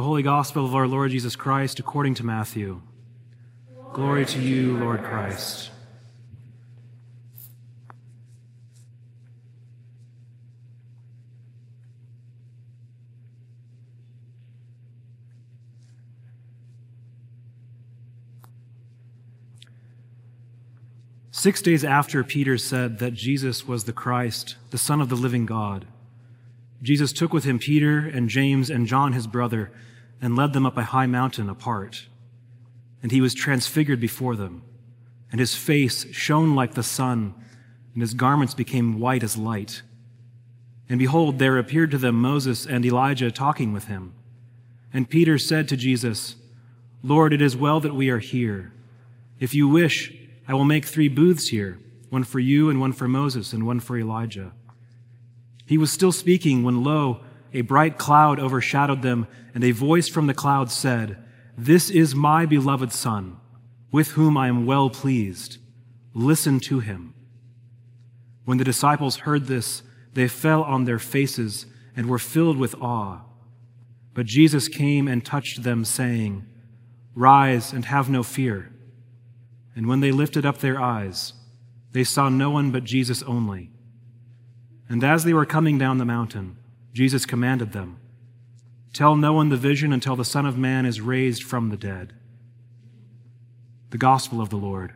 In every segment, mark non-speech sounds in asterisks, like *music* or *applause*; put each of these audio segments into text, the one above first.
The Holy Gospel of our Lord Jesus Christ according to Matthew. Glory to you, Lord Christ. Six days after Peter said that Jesus was the Christ, the Son of the living God, Jesus took with him Peter and James and John, his brother, and led them up a high mountain apart. And he was transfigured before them, and his face shone like the sun, and his garments became white as light. And behold, there appeared to them Moses and Elijah talking with him. And Peter said to Jesus, Lord, it is well that we are here. If you wish, I will make three booths here one for you, and one for Moses, and one for Elijah. He was still speaking when, lo, a bright cloud overshadowed them, and a voice from the cloud said, This is my beloved Son, with whom I am well pleased. Listen to him. When the disciples heard this, they fell on their faces and were filled with awe. But Jesus came and touched them, saying, Rise and have no fear. And when they lifted up their eyes, they saw no one but Jesus only. And as they were coming down the mountain, Jesus commanded them, Tell no one the vision until the Son of Man is raised from the dead. The Gospel of the Lord.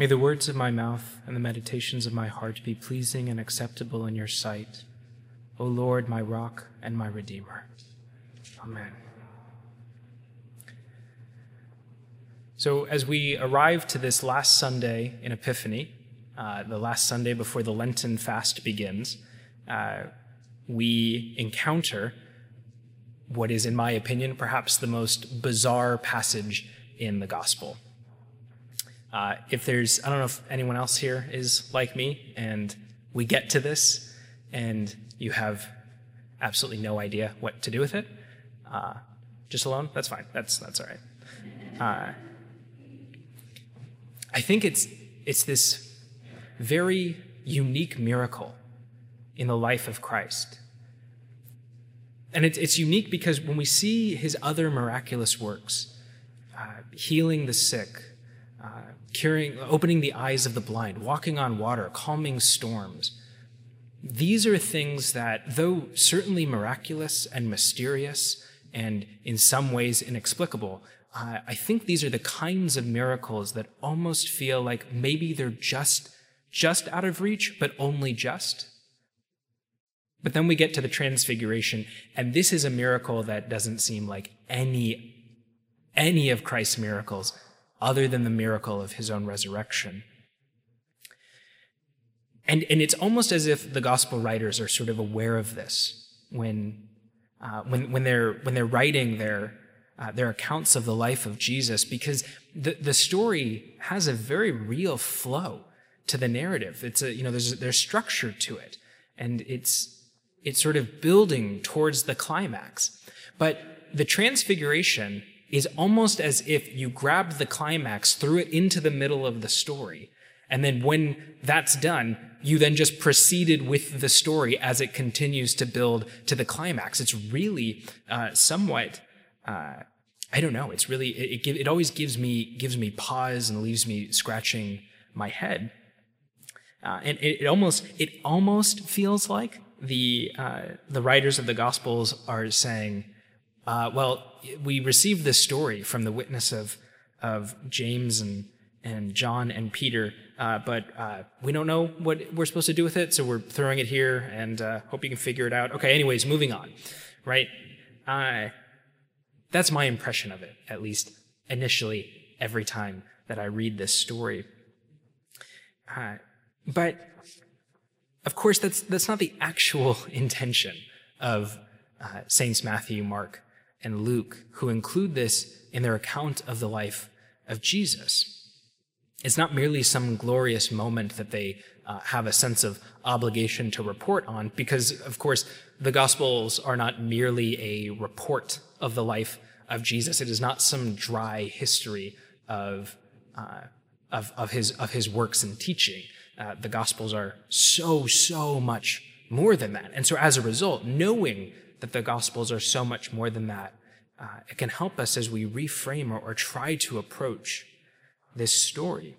May the words of my mouth and the meditations of my heart be pleasing and acceptable in your sight, O Lord, my rock and my redeemer. Amen. So, as we arrive to this last Sunday in Epiphany, uh, the last Sunday before the Lenten fast begins, uh, we encounter what is, in my opinion, perhaps the most bizarre passage in the Gospel. Uh, if there's, I don't know if anyone else here is like me, and we get to this, and you have absolutely no idea what to do with it, uh, just alone, that's fine. That's that's all right. Uh, I think it's it's this very unique miracle in the life of Christ. And it's, it's unique because when we see his other miraculous works, uh, healing the sick, uh, curing, opening the eyes of the blind, walking on water, calming storms. These are things that, though certainly miraculous and mysterious and in some ways inexplicable, uh, I think these are the kinds of miracles that almost feel like maybe they're just just out of reach, but only just. But then we get to the transfiguration, and this is a miracle that doesn't seem like any any of Christ's miracles other than the miracle of his own resurrection. And, and it's almost as if the gospel writers are sort of aware of this when, uh, when, when, they're, when they're writing their, uh, their accounts of the life of Jesus, because the, the story has a very real flow to the narrative. It's a, you know, there's, there's structure to it, and it's, it's sort of building towards the climax. But the transfiguration is almost as if you grabbed the climax, threw it into the middle of the story, and then when that's done, you then just proceeded with the story as it continues to build to the climax. It's really uh, somewhat. Uh, I don't know. It's really it, it, it, always gives me gives me pause and leaves me scratching my head. Uh, and it, it, almost it almost feels like the uh, the writers of the Gospels are saying, uh, well, we received this story from the witness of, of James and, and John and Peter, uh, but uh, we don't know what we're supposed to do with it, so we're throwing it here and uh, hope you can figure it out. Okay, anyways, moving on, right? Uh, that's my impression of it, at least initially, every time that I read this story. Uh, but of course, that's, that's not the actual *laughs* intention of uh, Saints Matthew, Mark, and Luke, who include this in their account of the life of Jesus. It's not merely some glorious moment that they uh, have a sense of obligation to report on, because, of course, the Gospels are not merely a report of the life of Jesus. It is not some dry history of, uh, of, of, his, of his works and teaching. Uh, the Gospels are so, so much more than that. And so, as a result, knowing that the Gospels are so much more than that, uh, it can help us as we reframe or, or try to approach this story.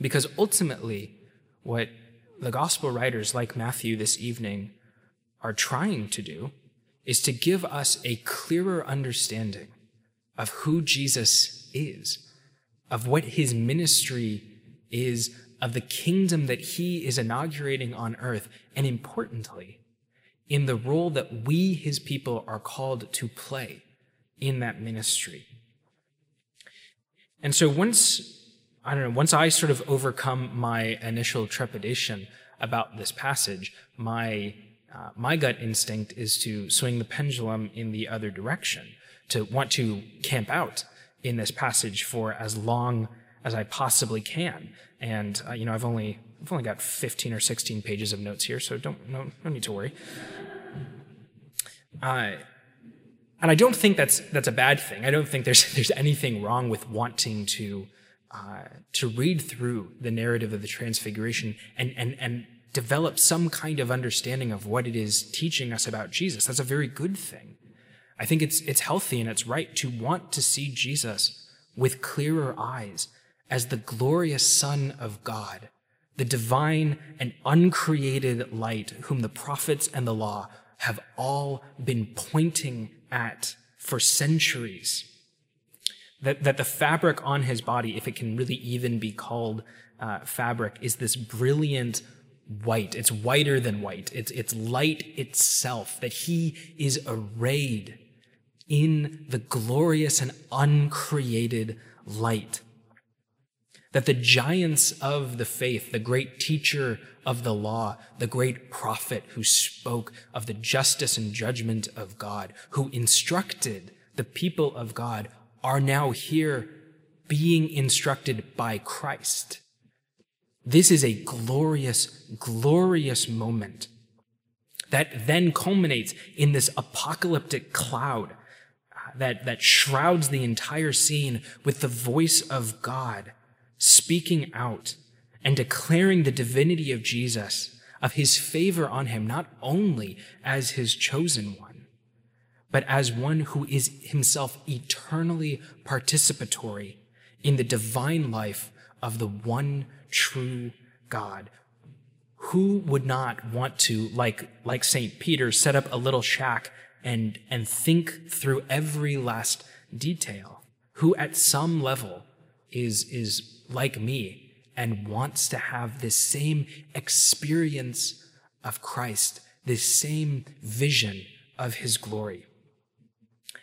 Because ultimately, what the gospel writers like Matthew this evening are trying to do is to give us a clearer understanding of who Jesus is, of what his ministry is, of the kingdom that he is inaugurating on earth, and importantly, in the role that we, his people, are called to play in that ministry. And so once I don't know, once I sort of overcome my initial trepidation about this passage, my uh, my gut instinct is to swing the pendulum in the other direction, to want to camp out in this passage for as long as I possibly can. And uh, you know, I've only I've only got 15 or 16 pages of notes here, so don't no no need to worry. Uh, and I don't think that's that's a bad thing. I don't think there's *laughs* there's anything wrong with wanting to uh, to read through the narrative of the Transfiguration and, and, and develop some kind of understanding of what it is teaching us about Jesus. That's a very good thing. I think it's, it's healthy and it's right to want to see Jesus with clearer eyes as the glorious Son of God, the divine and uncreated light whom the prophets and the law have all been pointing at for centuries that, that the fabric on his body, if it can really even be called uh, fabric, is this brilliant white. It's whiter than white. It's, it's light itself, that he is arrayed in the glorious and uncreated light. That the giants of the faith, the great teacher of the law, the great prophet who spoke of the justice and judgment of God, who instructed the people of God, are now here being instructed by Christ. This is a glorious, glorious moment that then culminates in this apocalyptic cloud uh, that, that shrouds the entire scene with the voice of God speaking out and declaring the divinity of Jesus, of his favor on him, not only as his chosen one, but as one who is himself eternally participatory in the divine life of the one true God. Who would not want to, like, like St. Peter, set up a little shack and, and think through every last detail? Who at some level is, is like me and wants to have this same experience of Christ, this same vision of his glory?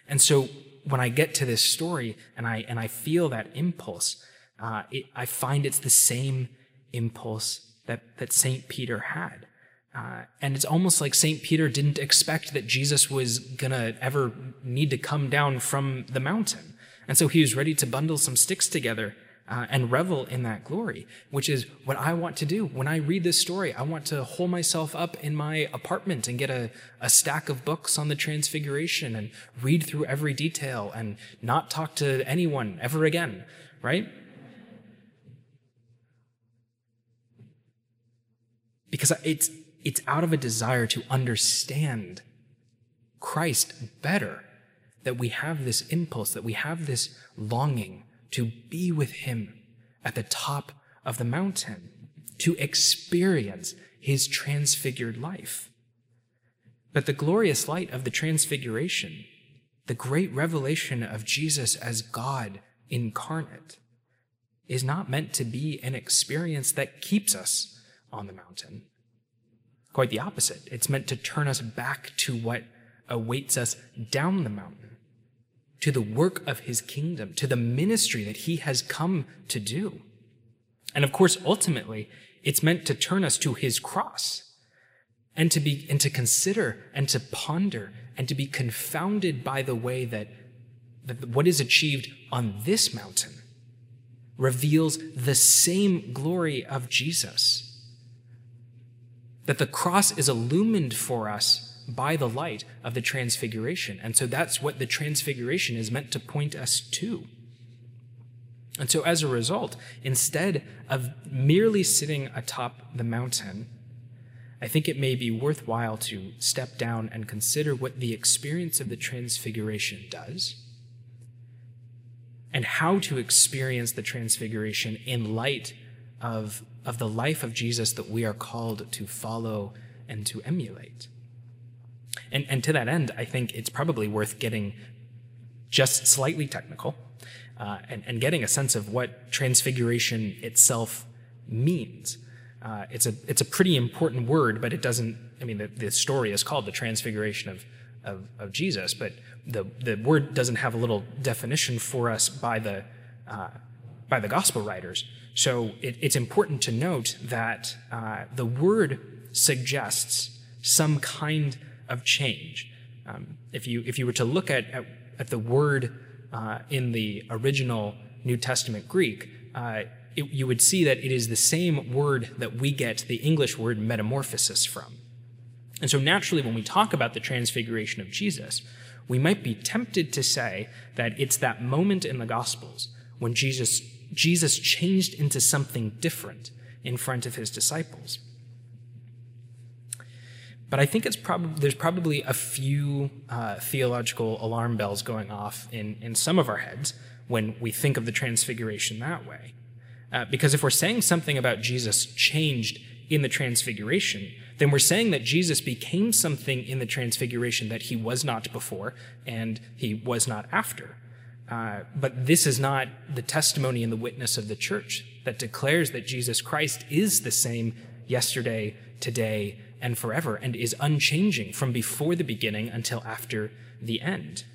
And so when I get to this story and I, and I feel that impulse, uh, it, I find it's the same impulse that, that St. Peter had. Uh, and it's almost like St. Peter didn't expect that Jesus was going to ever need to come down from the mountain. And so he was ready to bundle some sticks together uh, and revel in that glory, which is what I want to do. When I read this story, I want to hold myself up in my apartment and get a, a stack of books on the Transfiguration and read through every detail and not talk to anyone ever again, right? Because it's, it's out of a desire to understand Christ better that we have this impulse, that we have this longing to be with him at the top of the mountain, to experience his transfigured life. But the glorious light of the transfiguration, the great revelation of Jesus as God incarnate, is not meant to be an experience that keeps us on the mountain. Quite the opposite. It's meant to turn us back to what awaits us down the mountain, to the work of his kingdom, to the ministry that he has come to do. And of course, ultimately, it's meant to turn us to his cross and to be and to consider and to ponder and to be confounded by the way that, that what is achieved on this mountain reveals the same glory of Jesus. That the cross is illumined for us by the light of the transfiguration. And so that's what the transfiguration is meant to point us to. And so as a result, instead of merely sitting atop the mountain, I think it may be worthwhile to step down and consider what the experience of the transfiguration does and how to experience the transfiguration in light of, of the life of Jesus that we are called to follow and to emulate. And, and to that end, I think it's probably worth getting just slightly technical uh, and, and getting a sense of what transfiguration itself means. Uh, it's a it's a pretty important word, but it doesn't. I mean, the, the story is called the Transfiguration of, of, of Jesus, but the the word doesn't have a little definition for us by the uh, by the gospel writers. So it, it's important to note that uh, the word suggests some kind of change. Um, if you if you were to look at at, at the word uh, in the original New Testament Greek uh, it, you would see that it is the same word that we get the English word metamorphosis from. And so naturally, when we talk about the transfiguration of Jesus, we might be tempted to say that it's that moment in the Gospels when Jesus, Jesus changed into something different in front of his disciples. But I think it's prob- there's probably a few uh, theological alarm bells going off in, in some of our heads when we think of the transfiguration that way. Uh, because if we're saying something about Jesus changed in the transfiguration, then we're saying that Jesus became something in the transfiguration that he was not before and he was not after. Uh, but this is not the testimony and the witness of the church that declares that Jesus Christ is the same yesterday, today, and forever, and is unchanging from before the beginning until after the end.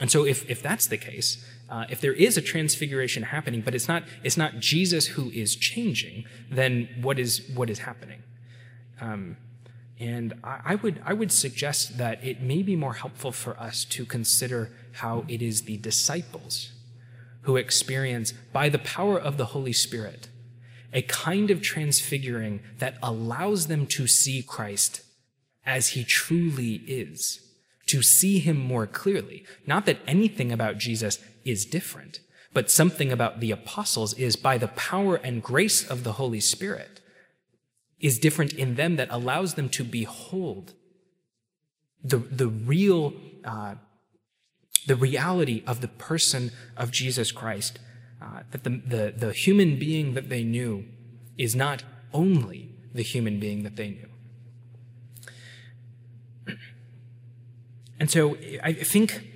And so, if, if that's the case, uh, if there is a transfiguration happening, but it's not, it's not Jesus who is changing, then what is, what is happening? Um, and I, I, would, I would suggest that it may be more helpful for us to consider how it is the disciples who experience, by the power of the Holy Spirit, a kind of transfiguring that allows them to see Christ as he truly is to see him more clearly. Not that anything about Jesus is different, but something about the apostles is by the power and grace of the Holy Spirit is different in them that allows them to behold the, the real, uh, the reality of the person of Jesus Christ. Uh, that the, the, the human being that they knew is not only the human being that they knew. *clears throat* And so I think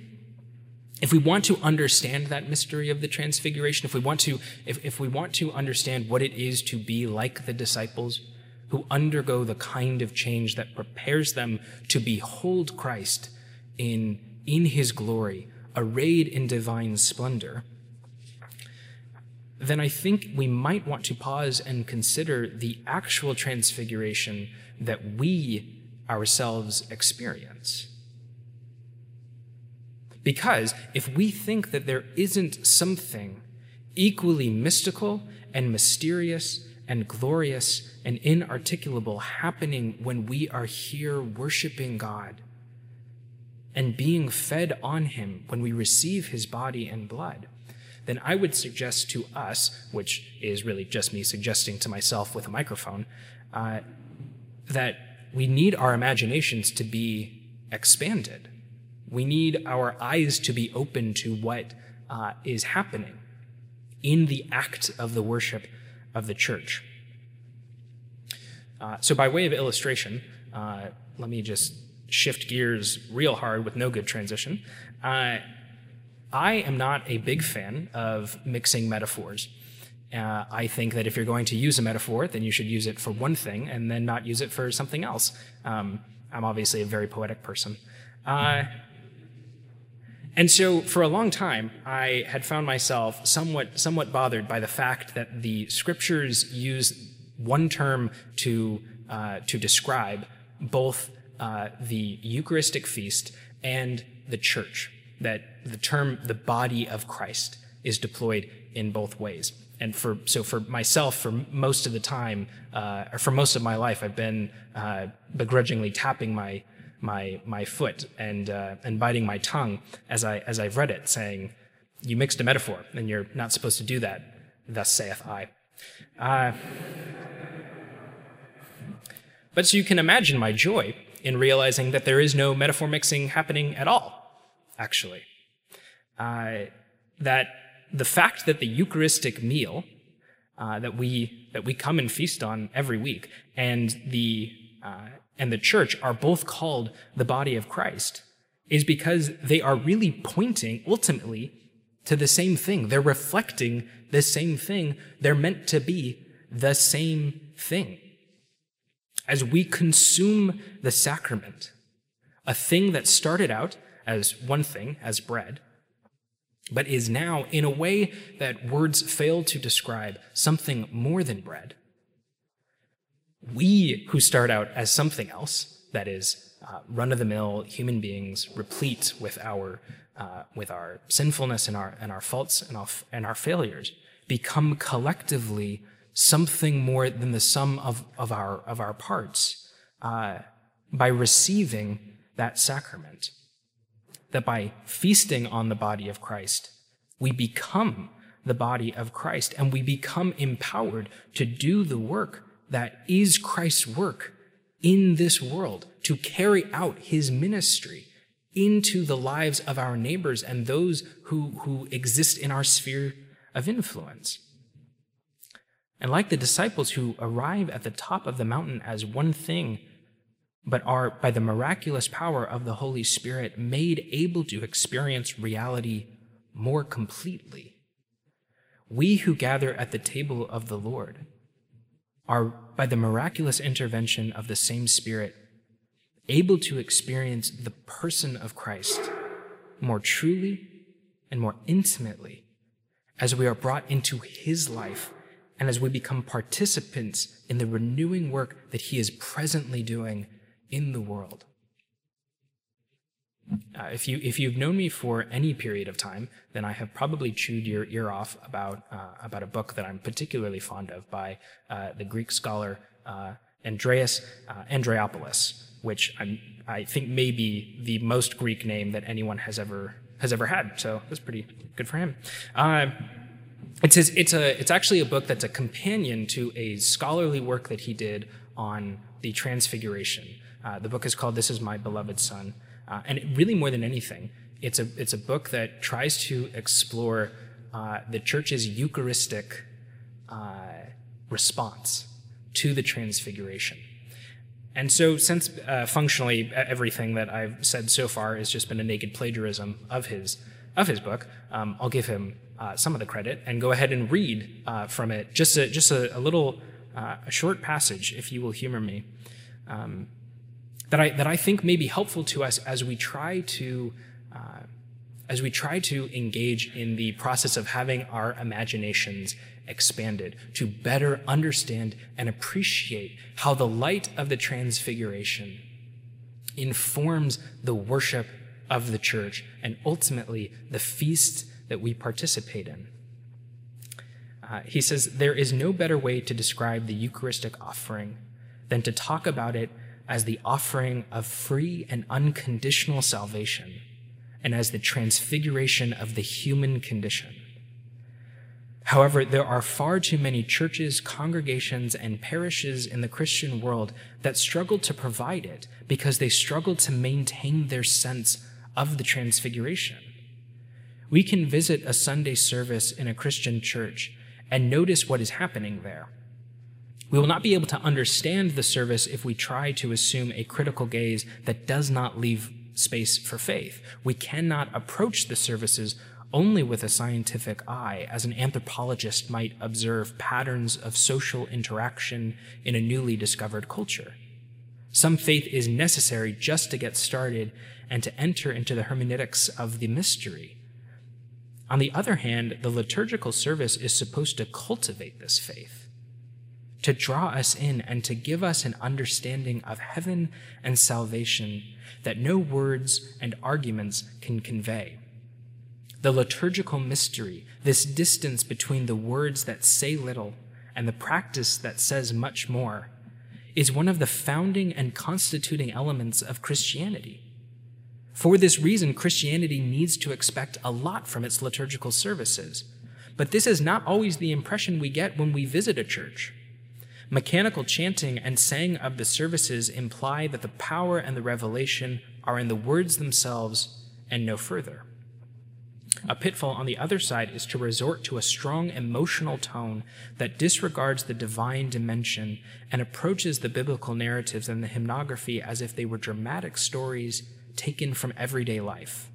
if we want to understand that mystery of the transfiguration, if we want to, if, if we want to understand what it is to be like the disciples who undergo the kind of change that prepares them to behold Christ in, in his glory, arrayed in divine splendor, then I think we might want to pause and consider the actual transfiguration that we ourselves experience. Because if we think that there isn't something equally mystical and mysterious and glorious and inarticulable happening when we are here worshiping God and being fed on Him when we receive His body and blood, then I would suggest to us, which is really just me suggesting to myself with a microphone, uh, that we need our imaginations to be expanded we need our eyes to be open to what uh, is happening in the act of the worship of the church. Uh, so, by way of illustration, uh, let me just shift gears real hard with no good transition. I am not a big fan of mixing metaphors. Uh, I think that if you're going to use a metaphor, then you should use it for one thing and then not use it for something else. Um, I'm obviously a very poetic person. Uh, and so for a long time, I had found myself somewhat, somewhat bothered by the fact that the scriptures use one term to, uh, to describe both uh, the Eucharistic feast and the church, that the term the body of Christ is deployed in both ways. And for, so for myself, for most of the time, uh, or for most of my life, I've been uh, begrudgingly tapping my, my, my foot and, uh, and biting my tongue as, I, as I've read it, saying, You mixed a metaphor, and you're not supposed to do that. Thus saith I. Uh, but so you can imagine my joy in realizing that there is no metaphor mixing happening at all, actually. Uh, that the fact that the Eucharistic meal uh, that we that we come and feast on every week and the uh, and the church are both called the body of Christ is because they are really pointing ultimately to the same thing. They're reflecting the same thing. They're meant to be the same thing. As we consume the sacrament, a thing that started out as one thing, as bread, but is now, in a way that words fail to describe, something more than bread. We who start out as something else, that is, uh, run of the mill human beings, replete with our, uh, with our sinfulness and our, and our faults and our, and our failures, become collectively something more than the sum of, of, our, of our parts uh, by receiving that sacrament that by feasting on the body of Christ, we become the body of Christ and we become empowered to do the work that is Christ's work in this world, to carry out his ministry into the lives of our neighbors and those who, who exist in our sphere of influence. And like the disciples who arrive at the top of the mountain as one thing but are, by the miraculous power of the Holy Spirit, made able to experience reality more completely. We who gather at the table of the Lord are, by the miraculous intervention of the same Spirit, able to experience the person of Christ more truly and more intimately as we are brought into his life and as we become participants in the renewing work that he is presently doing in the world. Uh, if, you, if you've known me for any period of time, then I have probably chewed your ear off about, uh, about a book that I'm particularly fond of by uh, the Greek scholar uh, Andreas uh, Andreopoulos, which I'm, I think may be the most Greek name that anyone has ever, has ever had. So that's pretty good for him. Uh, it's, his, it's, a, it's actually a book that's a companion to a scholarly work that he did on the Transfiguration. Uh, the book is called This Is My Beloved Son. Uh, and it, really, more than anything, it's a, it's a book that tries to explore uh, the church's Eucharistic uh, response to the Transfiguration. And so, since uh, functionally everything that I've said so far has just been a naked plagiarism of his, of his book, um, I'll give him uh, some of the credit and go ahead and read from it just a, just a, a little, a short passage, if you will humor me. Um, that I, that I think may be helpful to us as we try to, uh, as we try to engage in the process of having our imaginations expanded to better understand and appreciate how the light of the transfiguration informs the worship of the church and ultimately the feast that we participate in. Uh, he says, There is no better way to describe the Eucharistic offering than to talk about it as the offering of free and unconditional salvation and as the transfiguration of the human condition. However, there are far too many churches, congregations, and parishes in the Christian world that struggle to provide it because they struggle to maintain their sense of the transfiguration. We can visit a Sunday service in a Christian church and notice what is happening there. We will not be able to understand the service if we try to assume a critical gaze that does not leave space for faith. We cannot approach the services only with a scientific eye, as an anthropologist might observe patterns of social interaction in a newly discovered culture. Some faith is necessary just to get started and to enter into the hermeneutics of the mystery. On the other hand, the liturgical service is supposed to cultivate this faith, to draw us in and to give us an understanding of heaven and salvation that no words and arguments can convey. The liturgical mystery, this distance between the words that say little and the practice that says much more, is one of the founding and constituting elements of Christianity. For this reason, Christianity needs to expect a lot from its liturgical services. But this is not always the impression we get when we visit a church. Mechanical chanting and saying of the services imply that the power and the revelation are in the words themselves and no further. A pitfall on the other side is to resort to a strong emotional tone that disregards the divine dimension and approaches the biblical narratives and the hymnography as if they were dramatic stories taken from everyday life.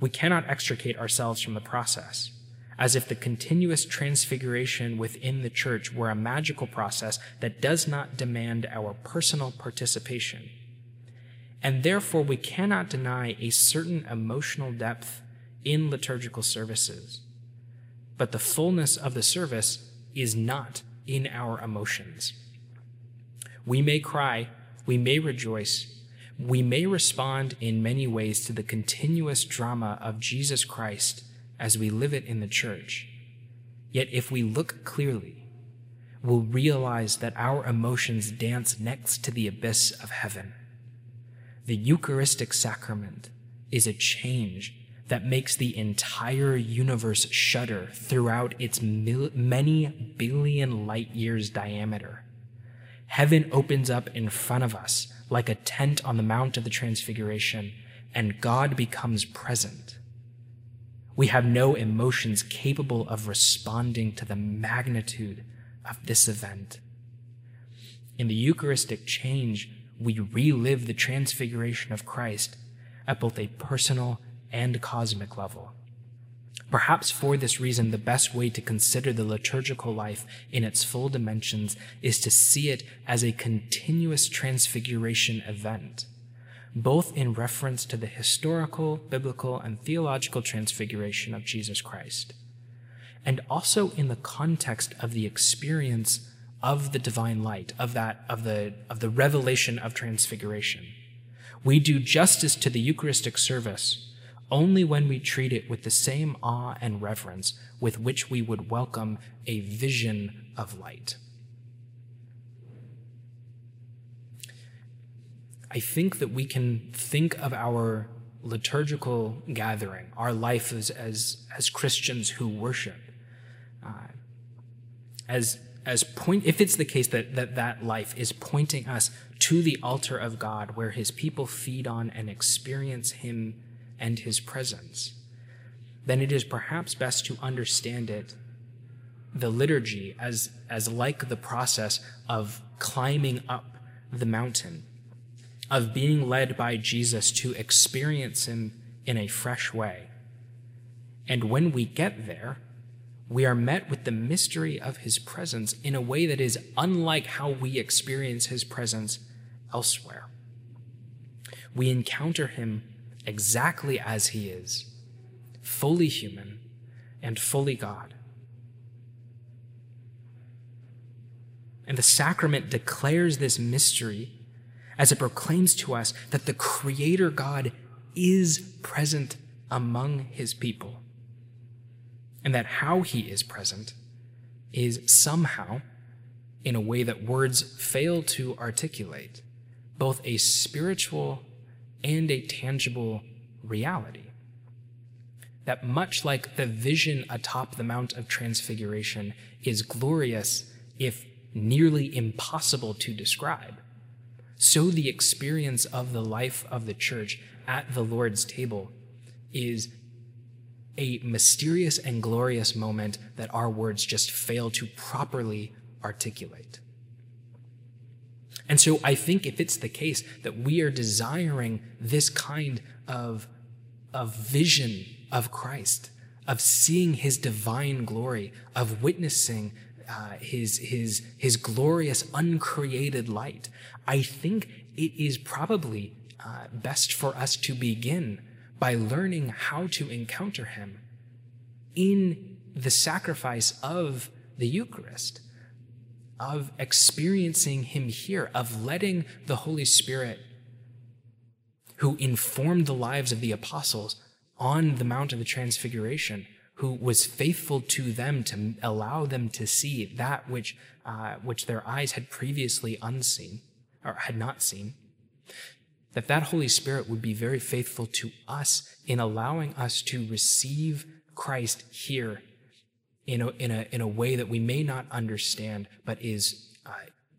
We cannot extricate ourselves from the process, as if the continuous transfiguration within the church were a magical process that does not demand our personal participation. And therefore, we cannot deny a certain emotional depth in liturgical services. But the fullness of the service is not in our emotions. We may cry, we may rejoice, we may respond in many ways to the continuous drama of Jesus Christ as we live it in the church. Yet if we look clearly, we'll realize that our emotions dance next to the abyss of heaven. The Eucharistic sacrament is a change that makes the entire universe shudder throughout its mil- many billion light years diameter. Heaven opens up in front of us like a tent on the Mount of the Transfiguration, and God becomes present. We have no emotions capable of responding to the magnitude of this event. In the Eucharistic change, we relive the transfiguration of Christ at both a personal and cosmic level. Perhaps for this reason, the best way to consider the liturgical life in its full dimensions is to see it as a continuous transfiguration event, both in reference to the historical, biblical, and theological transfiguration of Jesus Christ, and also in the context of the experience of the divine light, of that, of the, of the revelation of transfiguration. We do justice to the Eucharistic service only when we treat it with the same awe and reverence with which we would welcome a vision of light. I think that we can think of our liturgical gathering, our life as, as, as Christians who worship, uh, as, as point, if it's the case that, that that life is pointing us to the altar of God where his people feed on and experience him and his presence, then it is perhaps best to understand it, the liturgy, as, as like the process of climbing up the mountain, of being led by Jesus to experience him in a fresh way. And when we get there, we are met with the mystery of his presence in a way that is unlike how we experience his presence elsewhere. We encounter him exactly as he is, fully human and fully God. And the sacrament declares this mystery as it proclaims to us that the Creator God is present among his people, and that how he is present is somehow, in a way that words fail to articulate, both a spiritual and a tangible reality. That much like the vision atop the Mount of Transfiguration is glorious, if nearly impossible to describe, so the experience of the life of the church at the Lord's table is a mysterious and glorious moment that our words just fail to properly articulate. And so I think if it's the case that we are desiring this kind of, of vision of Christ, of seeing his divine glory, of witnessing uh, his, his, his glorious uncreated light, I think it is probably uh, best for us to begin by learning how to encounter him in the sacrifice of the Eucharist, of experiencing him here, of letting the Holy Spirit, who informed the lives of the apostles on the Mount of the Transfiguration, who was faithful to them to allow them to see that which, uh, which their eyes had previously unseen or had not seen, that that Holy Spirit would be very faithful to us in allowing us to receive Christ here in a, in a, in a way that we may not understand, but is, uh,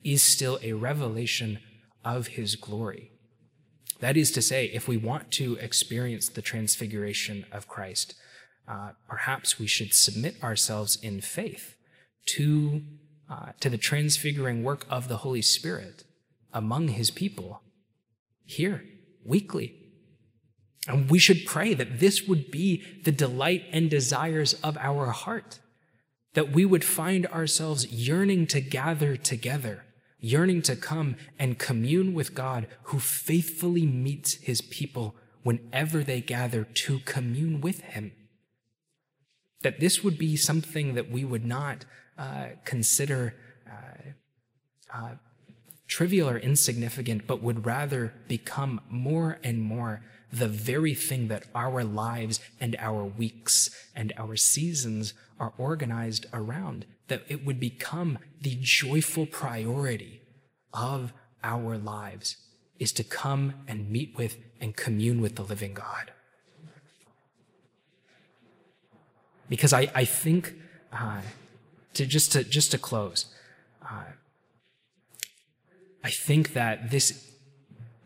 is still a revelation of his glory. That is to say, if we want to experience the transfiguration of Christ, uh, perhaps we should submit ourselves in faith to, uh, to the transfiguring work of the Holy Spirit among his people here, weekly. And we should pray that this would be the delight and desires of our heart, that we would find ourselves yearning to gather together, yearning to come and commune with God who faithfully meets his people whenever they gather to commune with him that this would be something that we would not uh, consider uh, uh, trivial or insignificant, but would rather become more and more the very thing that our lives and our weeks and our seasons are organized around, that it would become the joyful priority of our lives is to come and meet with and commune with the living God. Because I, I think uh, to just to just to close, uh, I think that this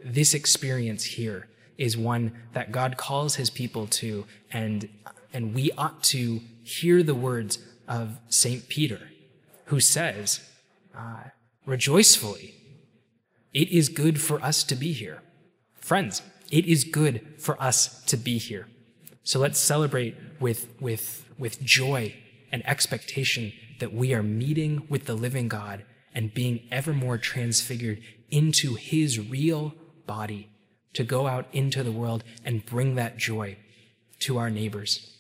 this experience here is one that God calls His people to, and and we ought to hear the words of Saint Peter, who says, uh, "Rejoicefully, it is good for us to be here, friends. It is good for us to be here." So let's celebrate with with with joy and expectation that we are meeting with the living God and being ever more transfigured into his real body to go out into the world and bring that joy to our neighbors.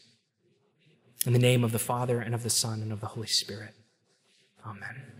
In the name of the Father and of the Son and of the Holy Spirit. Amen.